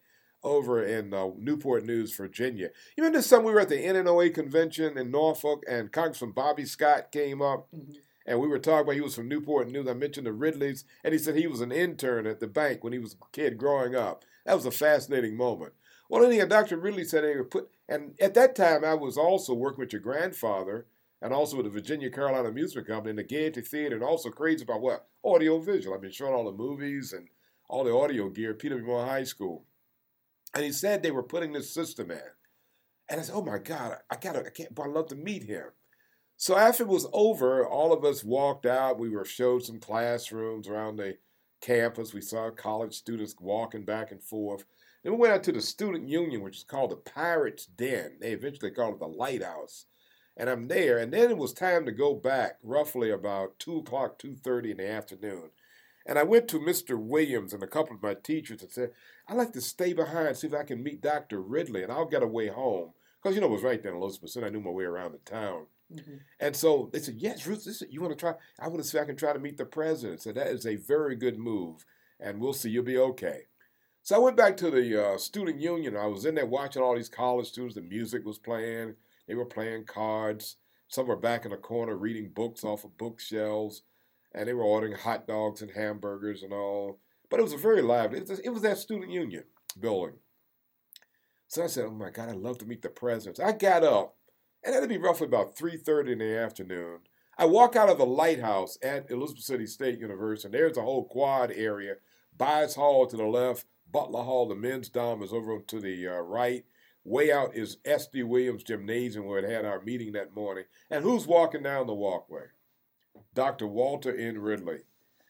Speaker 2: over in uh, Newport News, Virginia. You remember this time we were at the NNOA convention in Norfolk, and Congressman Bobby Scott came up, mm-hmm. and we were talking about he was from Newport News. I mentioned the Ridleys, and he said he was an intern at the bank when he was a kid growing up. That was a fascinating moment. Well, anyhow, Dr. Ridley said he would put and at that time, I was also working with your grandfather and also with the Virginia Carolina Amusement Company and the Gaiety Theater and also crazy about what? Audio visual. I've been showing all the movies and all the audio gear at P.W. Moore High School. And he said they were putting this system in. And I said, oh my God, I gotta, I can't, but I'd love to meet him. So after it was over, all of us walked out. We were showed some classrooms around the campus. We saw college students walking back and forth. Then we went out to the student union, which is called the Pirates Den. They eventually called it the Lighthouse. And I'm there, and then it was time to go back, roughly about two o'clock, two thirty in the afternoon. And I went to Mr. Williams and a couple of my teachers and said, I'd like to stay behind see if I can meet Dr. Ridley, and I'll get away home. Because, you know, it was right there in Elizabeth, and I knew my way around the town. Mm-hmm. And so they said, Yes, Ruth, this, you want to try? I want to see if I can try to meet the president. So that is a very good move, and we'll see. You'll be okay. So I went back to the uh, student union. I was in there watching all these college students. The music was playing. They were playing cards. Some were back in the corner reading books off of bookshelves, and they were ordering hot dogs and hamburgers and all. But it was a very lively. It was, it was that student union building. So I said, "Oh my God, I'd love to meet the presidents." I got up, and it'd be roughly about three thirty in the afternoon. I walk out of the lighthouse at Elizabeth City State University, and there's a whole quad area. Byas Hall to the left, Butler Hall, the men's dome, is over to the uh, right. Way out is S.D. Williams Gymnasium, where it had our meeting that morning. And who's walking down the walkway? Dr. Walter N. Ridley.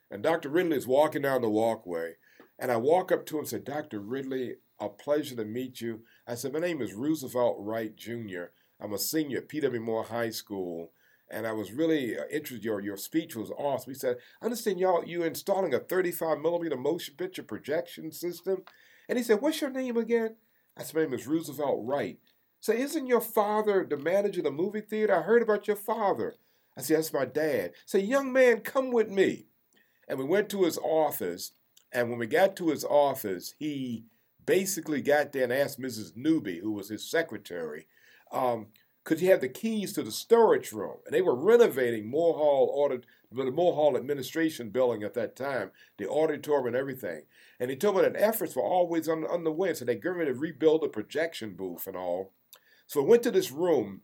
Speaker 2: And Dr. Ridley is walking down the walkway. And I walk up to him and say, Dr. Ridley, a pleasure to meet you. I said, My name is Roosevelt Wright Jr. I'm a senior at P.W. Moore High School and I was really uh, interested. Your your speech was awesome. He said, "I understand y'all you installing a 35 millimeter motion picture projection system," and he said, "What's your name again?" I said, "My name is Roosevelt Wright." So, isn't your father the manager of the movie theater? I heard about your father. I said, that's my dad. Say, young man, come with me. And we went to his office. And when we got to his office, he basically got there and asked Mrs. Newby, who was his secretary, um, could he have the keys to the storage room? And they were renovating Moore Hall ordered the Moore Hall administration building at that time, the auditorium and everything. And he told me that efforts were always on, on the way. So they got ready to rebuild the projection booth and all. So I went to this room.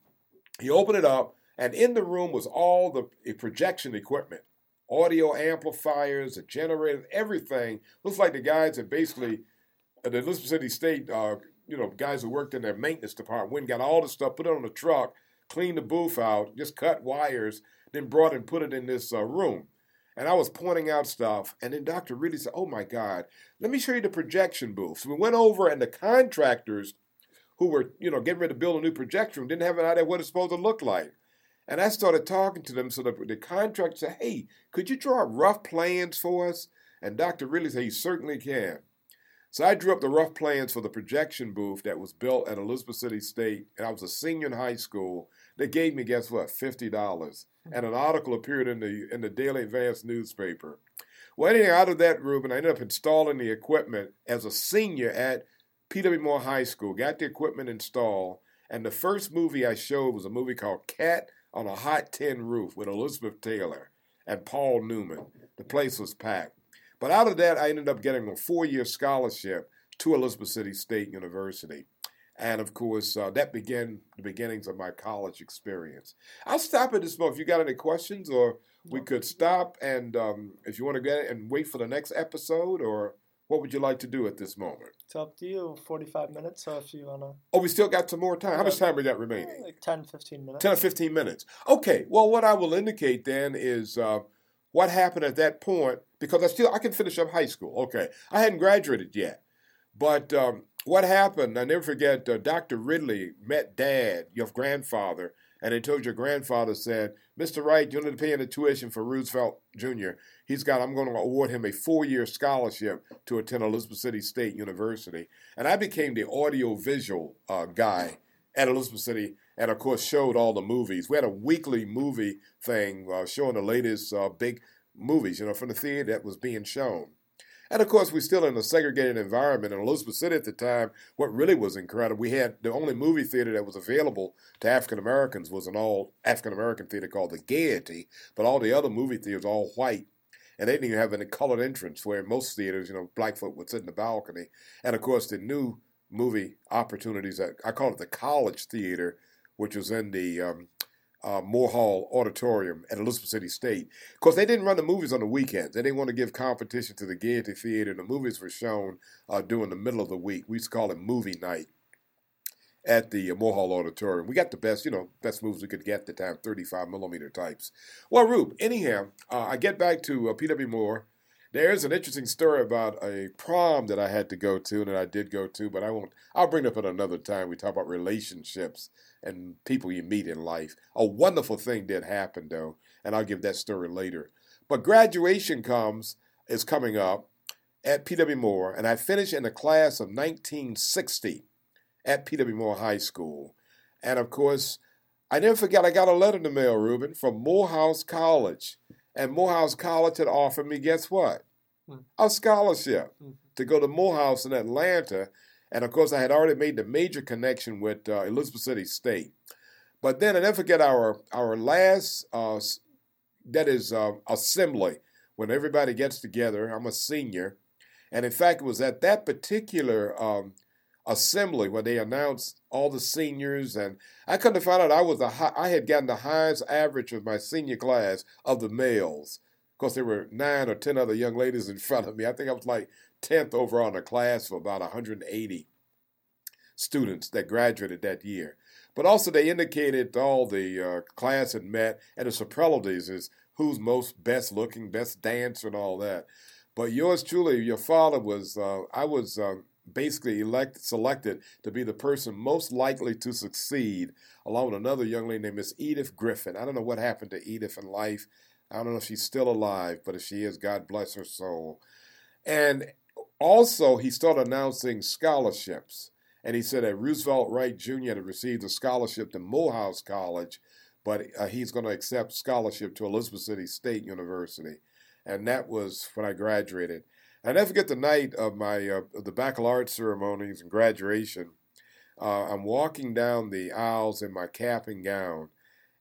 Speaker 2: He opened it up, and in the room was all the projection equipment audio amplifiers, a generator, everything. Looks like the guys that basically, the Elizabeth City State uh, you know, guys who worked in their maintenance department went and got all the stuff, put it on the truck, cleaned the booth out, just cut wires, then brought and put it in this uh, room. And I was pointing out stuff, and then Dr. Ridley said, Oh my God, let me show you the projection booth. So we went over, and the contractors who were, you know, getting ready to build a new projection room didn't have an idea what it's supposed to look like. And I started talking to them, so the, the contractor said, Hey, could you draw rough plans for us? And Dr. Ridley said, He certainly can. So I drew up the rough plans for the projection booth that was built at Elizabeth City State, and I was a senior in high school. They gave me, guess what, fifty dollars, and an article appeared in the in the Daily Advance newspaper. Well, anything out of that, Ruben, I ended up installing the equipment as a senior at P.W. Moore High School. Got the equipment installed, and the first movie I showed was a movie called Cat on a Hot Tin Roof with Elizabeth Taylor and Paul Newman. The place was packed. But out of that, I ended up getting a four year scholarship to Elizabeth City State University. And of course, uh, that began the beginnings of my college experience. I'll stop at this moment. If you got any questions, or we could stop and um, if you want to get it and wait for the next episode, or what would you like to do at this moment?
Speaker 1: It's up to you. 45 minutes, so if you want to.
Speaker 2: Oh, we still got some more time. How much time we got remaining?
Speaker 1: Like 10, 15 minutes.
Speaker 2: 10 or 15 minutes. Okay, well, what I will indicate then is uh, what happened at that point, because I still, I can finish up high school. Okay, I hadn't graduated yet. But um, what happened, I never forget, uh, Dr. Ridley met Dad, your grandfather, and he told your grandfather, said, Mr. Wright, you're not paying the tuition for Roosevelt Jr. He's got, I'm going to award him a four year scholarship to attend Elizabeth City State University. And I became the audio visual uh, guy at Elizabeth City and, of course, showed all the movies. We had a weekly movie thing uh, showing the latest uh, big movies, you know, from the theater that was being shown. And of course, we're still in a segregated environment. In Elizabeth City at the time, what really was incredible, we had the only movie theater that was available to African Americans was an all African American theater called the Gaiety, but all the other movie theaters all white. And they didn't even have any colored entrance, where most theaters, you know, black would sit in the balcony. And of course, the new movie opportunities, I call it the college theater, which was in the um, uh, Moore Hall Auditorium at Elizabeth City State. Because they didn't run the movies on the weekends. They didn't want to give competition to the Gaiety Theater. The movies were shown uh, during the middle of the week. We used to call it movie night at the uh, Moore Hall Auditorium. We got the best, you know, best movies we could get at the time, 35 millimeter types. Well, Rube, anyhow, uh, I get back to uh, P.W. Moore. There's an interesting story about a prom that I had to go to and that I did go to, but I won't. I'll bring it up at another time. We talk about relationships and people you meet in life. A wonderful thing did happen though, and I'll give that story later. But graduation comes is coming up at P.W. Moore, and I finished in the class of 1960 at P.W. Moore High School. And of course, I never forget I got a letter in the mail, Ruben, from Morehouse College. And Morehouse College had offered me, guess what? Hmm. A scholarship hmm. to go to Morehouse in Atlanta. And of course, I had already made the major connection with uh, Elizabeth City State. But then I never forget our our last uh, that is uh, assembly when everybody gets together. I'm a senior, and in fact, it was at that particular um, assembly where they announced all the seniors, and I couldn't find out I was a high, I had gotten the highest average of my senior class of the males. Of course, there were nine or ten other young ladies in front of me. I think I was like tenth overall in the class of about 180 students that graduated that year. But also, they indicated all the uh, class had met, and the superlatives is who's most best looking, best dancer, and all that. But yours truly, your father was. Uh, I was. Uh, basically elected, selected to be the person most likely to succeed, along with another young lady named Miss Edith Griffin. I don't know what happened to Edith in life. I don't know if she's still alive, but if she is, God bless her soul. And also, he started announcing scholarships. And he said that Roosevelt Wright Jr. had received a scholarship to Morehouse College, but uh, he's going to accept scholarship to Elizabeth City State University. And that was when I graduated. I never forget the night of my uh, the baccalaureate ceremonies and graduation. Uh, I'm walking down the aisles in my cap and gown,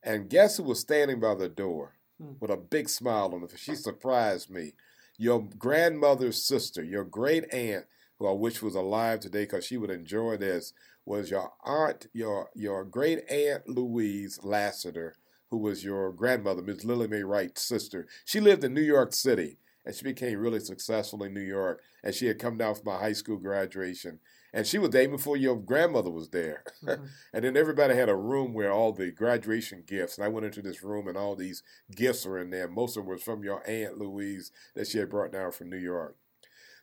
Speaker 2: and guess who was standing by the door hmm. with a big smile on her face? She surprised me. Your grandmother's sister, your great aunt, who I wish was alive today because she would enjoy this, was your aunt, your your great aunt Louise Lassiter, who was your grandmother, Miss Lily Mae Wright's sister. She lived in New York City and she became really successful in New York. And she had come down for my high school graduation. And she was there before your grandmother was there. Mm-hmm. and then everybody had a room where all the graduation gifts. And I went into this room and all these gifts were in there. Most of them was from your Aunt Louise that she had brought down from New York.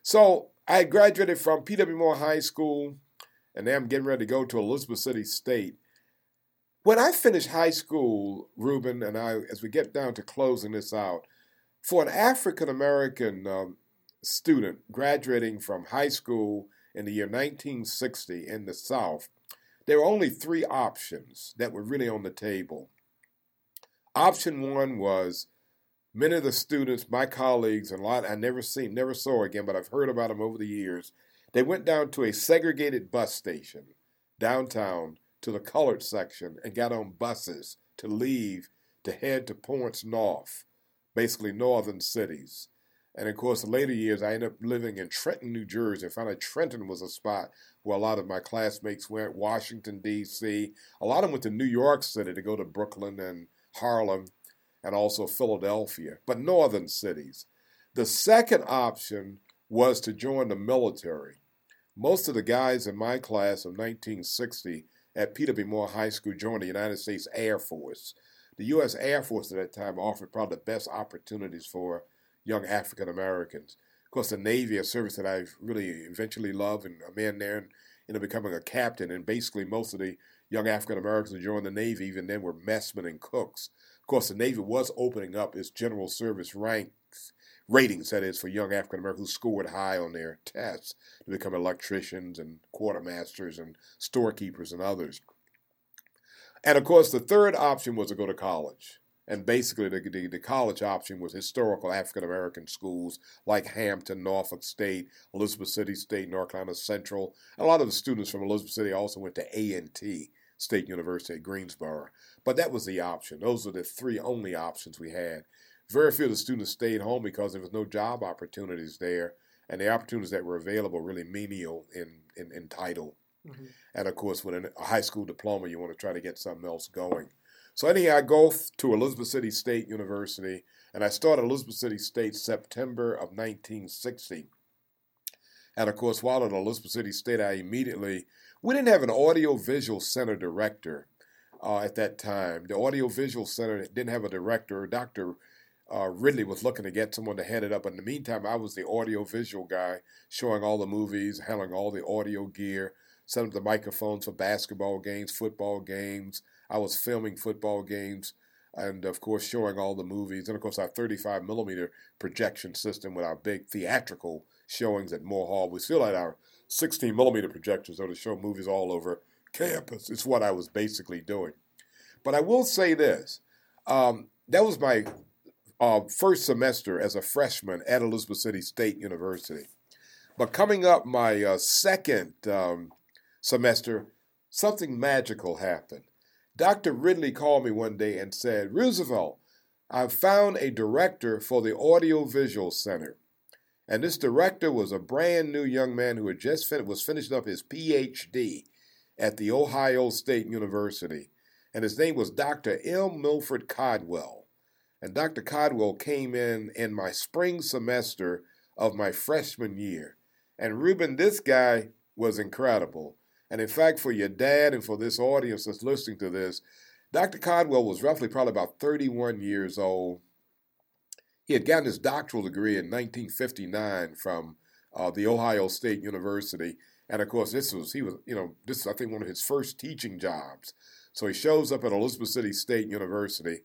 Speaker 2: So I graduated from P.W. Moore High School, and now I'm getting ready to go to Elizabeth City State. When I finished high school, Ruben and I, as we get down to closing this out, for an African American um, student graduating from high school in the year 1960 in the South, there were only three options that were really on the table. Option one was many of the students, my colleagues, and a lot I never seen, never saw again, but I've heard about them over the years. They went down to a segregated bus station downtown to the colored section and got on buses to leave to head to points north, basically northern cities. And of course, in later years, I ended up living in Trenton, New Jersey. I found Trenton was a spot where a lot of my classmates went. Washington, D.C. A lot of them went to New York City to go to Brooklyn and Harlem and also Philadelphia, but northern cities. The second option was to join the military. Most of the guys in my class of 1960 at P.W. Moore High School joined the United States Air Force. The U.S. Air Force at that time offered probably the best opportunities for young African Americans. Of course, the Navy, a service that I really eventually loved, and a man there and ended up becoming a captain. And basically, most of the young African Americans who joined the Navy, even then, were messmen and cooks. Of course, the Navy was opening up its general service ranks, ratings, that is, for young African Americans who scored high on their tests to become electricians and quartermasters and storekeepers and others. And of course, the third option was to go to college. And basically, the, the, the college option was historical African American schools like Hampton, Norfolk State, Elizabeth City State, North Carolina Central. And a lot of the students from Elizabeth City also went to A&T State University at Greensboro. But that was the option. Those were the three only options we had. Very few of the students stayed home because there was no job opportunities there, and the opportunities that were available really menial in, in, in title. Mm-hmm. And of course, with a high school diploma, you want to try to get something else going. So anyhow, I go to Elizabeth City State University, and I started Elizabeth City State September of 1960. And of course, while at Elizabeth City State, I immediately we didn't have an audiovisual center director uh, at that time. The audiovisual center didn't have a director. Dr. Uh, Ridley was looking to get someone to head it up. In the meantime, I was the audiovisual guy, showing all the movies, handling all the audio gear, setting up the microphones for basketball games, football games. I was filming football games, and of course, showing all the movies. And of course, our 35 millimeter projection system with our big theatrical showings at Moore Hall. We still had our 16 millimeter projectors, though, to show movies all over campus. It's what I was basically doing. But I will say this um, that was my uh, first semester as a freshman at Elizabeth City State University. But coming up my uh, second um, semester, something magical happened. Dr. Ridley called me one day and said, Roosevelt, I've found a director for the Audiovisual Center. And this director was a brand new young man who had just fin- was finishing up his PhD at the Ohio State University. And his name was Dr. M. Milford Codwell. And Dr. Codwell came in in my spring semester of my freshman year. And Ruben, this guy was incredible. And in fact, for your dad and for this audience that's listening to this, Dr. Codwell was roughly probably about 31 years old. He had gotten his doctoral degree in 1959 from uh, the Ohio State University. And of course, this was, he was, you know, this is, I think, one of his first teaching jobs. So he shows up at Elizabeth City State University.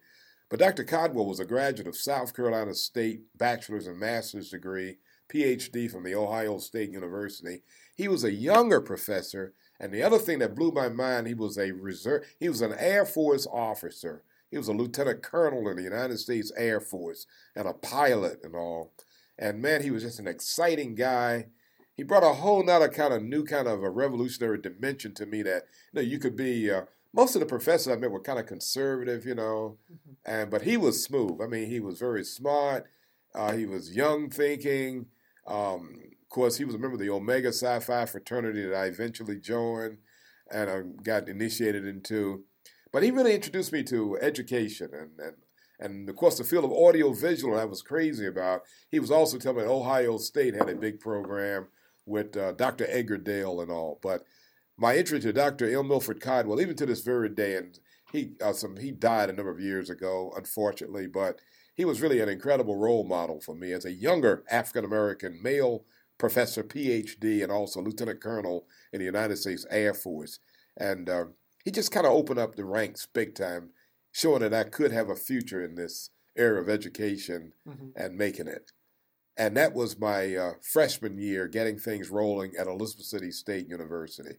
Speaker 2: But Dr. Codwell was a graduate of South Carolina State bachelor's and master's degree, PhD from the Ohio State University. He was a younger professor, and the other thing that blew my mind, he was a reserve, he was an Air Force officer. He was a lieutenant colonel in the United States Air Force and a pilot and all. And man, he was just an exciting guy. He brought a whole nother kind of new kind of a revolutionary dimension to me that you know you could be. Uh, most of the professors I met were kind of conservative, you know, mm-hmm. and but he was smooth. I mean, he was very smart. Uh, he was young thinking. Um, course, he was a member of the Omega Psi Phi fraternity that I eventually joined and I got initiated into. But he really introduced me to education and, and and of course the field of audio visual I was crazy about. He was also telling me Ohio State had a big program with uh, Dr. Edgar Dale and all. But my entry to Dr. M. Milford Codwell, even to this very day, and he uh, some he died a number of years ago, unfortunately, but he was really an incredible role model for me as a younger African American male professor, PhD, and also lieutenant colonel in the United States Air Force. And uh, he just kind of opened up the ranks big time, showing that I could have a future in this area of education mm-hmm. and making it. And that was my uh, freshman year getting things rolling at Elizabeth City State University.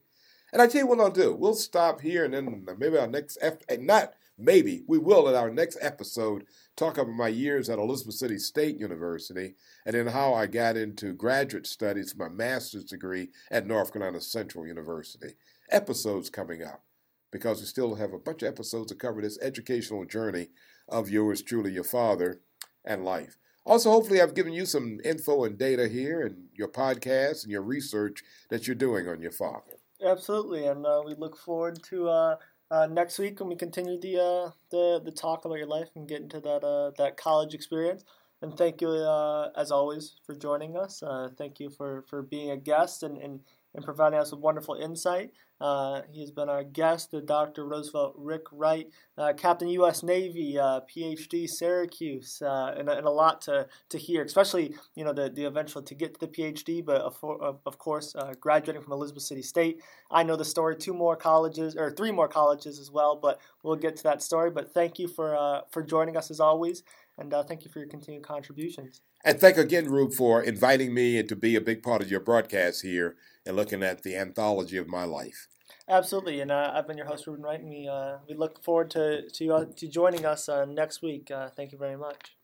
Speaker 2: And I tell you what I'll do. We'll stop here and then maybe our next, ep- not maybe, we will in our next episode talk about my years at Elizabeth City State University and then how I got into graduate studies, my master's degree at North Carolina Central University. Episodes coming up because we still have a bunch of episodes to cover this educational journey of yours truly, your father, and life. Also, hopefully, I've given you some info and data here and your podcast and your research that you're doing on your father.
Speaker 1: Absolutely, and uh, we look forward to uh, uh, next week when we continue the uh, the the talk about your life and get into that uh, that college experience. And thank you, uh, as always, for joining us. thank you for, for being a guest and, and and providing us with wonderful insight. Uh, he has been our guest, the Dr. Roosevelt Rick Wright, uh, Captain U.S. Navy, uh, PhD Syracuse, uh, and, and, a lot to, to hear, especially you know the, the eventual to get to the PhD, but of, of course uh, graduating from Elizabeth City State. I know the story, two more colleges or three more colleges as well, but we'll get to that story. But thank you for uh, for joining us as always, and thank you for your continued contributions.
Speaker 2: And thank again, Rube, for inviting me and to be a big part of your broadcast here and looking at the anthology of my life.
Speaker 1: Absolutely, and uh, I've been your host, Ruben Wright, and we uh, we look forward to to, uh, to joining us uh, next week. Uh, thank you very much.